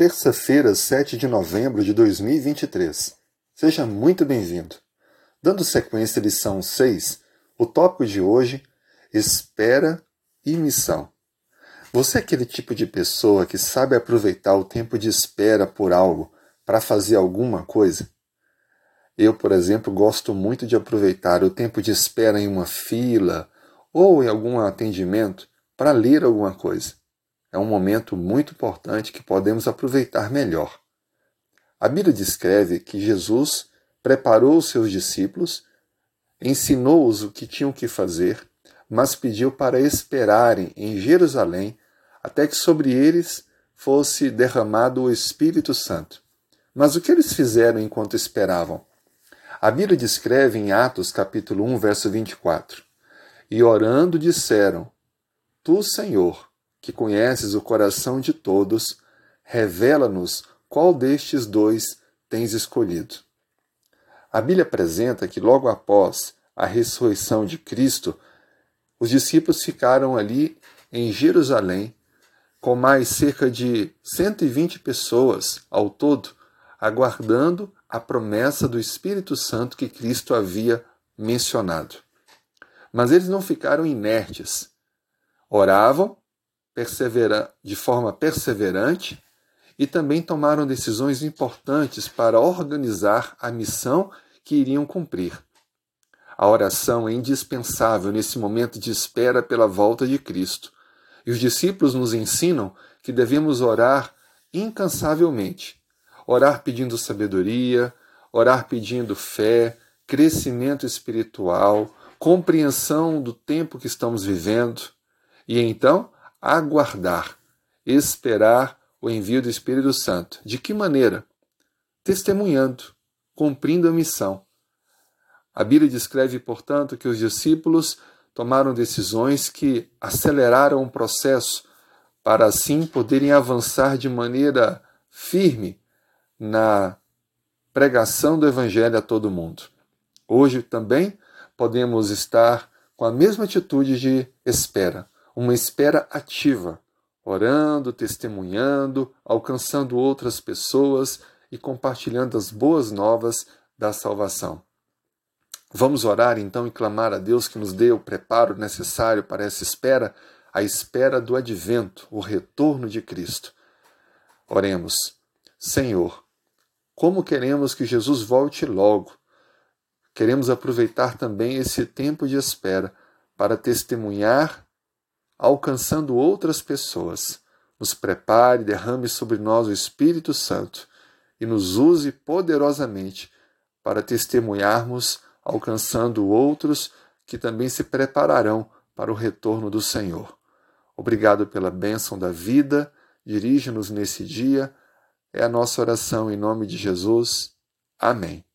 terça-feira, 7 de novembro de 2023. Seja muito bem-vindo. Dando sequência à lição 6, o tópico de hoje: espera e missão. Você é aquele tipo de pessoa que sabe aproveitar o tempo de espera por algo para fazer alguma coisa? Eu, por exemplo, gosto muito de aproveitar o tempo de espera em uma fila ou em algum atendimento para ler alguma coisa é um momento muito importante que podemos aproveitar melhor. A Bíblia descreve que Jesus preparou os seus discípulos, ensinou-os o que tinham que fazer, mas pediu para esperarem em Jerusalém até que sobre eles fosse derramado o Espírito Santo. Mas o que eles fizeram enquanto esperavam? A Bíblia descreve em Atos capítulo 1, verso 24: E orando disseram: Tu, Senhor, que conheces o coração de todos, revela-nos qual destes dois tens escolhido. A Bíblia apresenta que logo após a ressurreição de Cristo, os discípulos ficaram ali em Jerusalém, com mais cerca de 120 pessoas ao todo, aguardando a promessa do Espírito Santo que Cristo havia mencionado. Mas eles não ficaram inertes. Oravam persevera de forma perseverante e também tomaram decisões importantes para organizar a missão que iriam cumprir. A oração é indispensável nesse momento de espera pela volta de Cristo. E os discípulos nos ensinam que devemos orar incansavelmente. Orar pedindo sabedoria, orar pedindo fé, crescimento espiritual, compreensão do tempo que estamos vivendo. E então, aguardar, esperar o envio do Espírito Santo. De que maneira? Testemunhando, cumprindo a missão. A Bíblia descreve, portanto, que os discípulos tomaram decisões que aceleraram o processo para assim poderem avançar de maneira firme na pregação do Evangelho a todo mundo. Hoje também podemos estar com a mesma atitude de espera, uma espera ativa, orando, testemunhando, alcançando outras pessoas e compartilhando as boas novas da salvação. Vamos orar então e clamar a Deus que nos dê o preparo necessário para essa espera, a espera do advento, o retorno de Cristo. Oremos. Senhor, como queremos que Jesus volte logo. Queremos aproveitar também esse tempo de espera para testemunhar alcançando outras pessoas. Nos prepare, derrame sobre nós o Espírito Santo e nos use poderosamente para testemunharmos, alcançando outros que também se prepararão para o retorno do Senhor. Obrigado pela bênção da vida, dirige-nos nesse dia. É a nossa oração em nome de Jesus. Amém.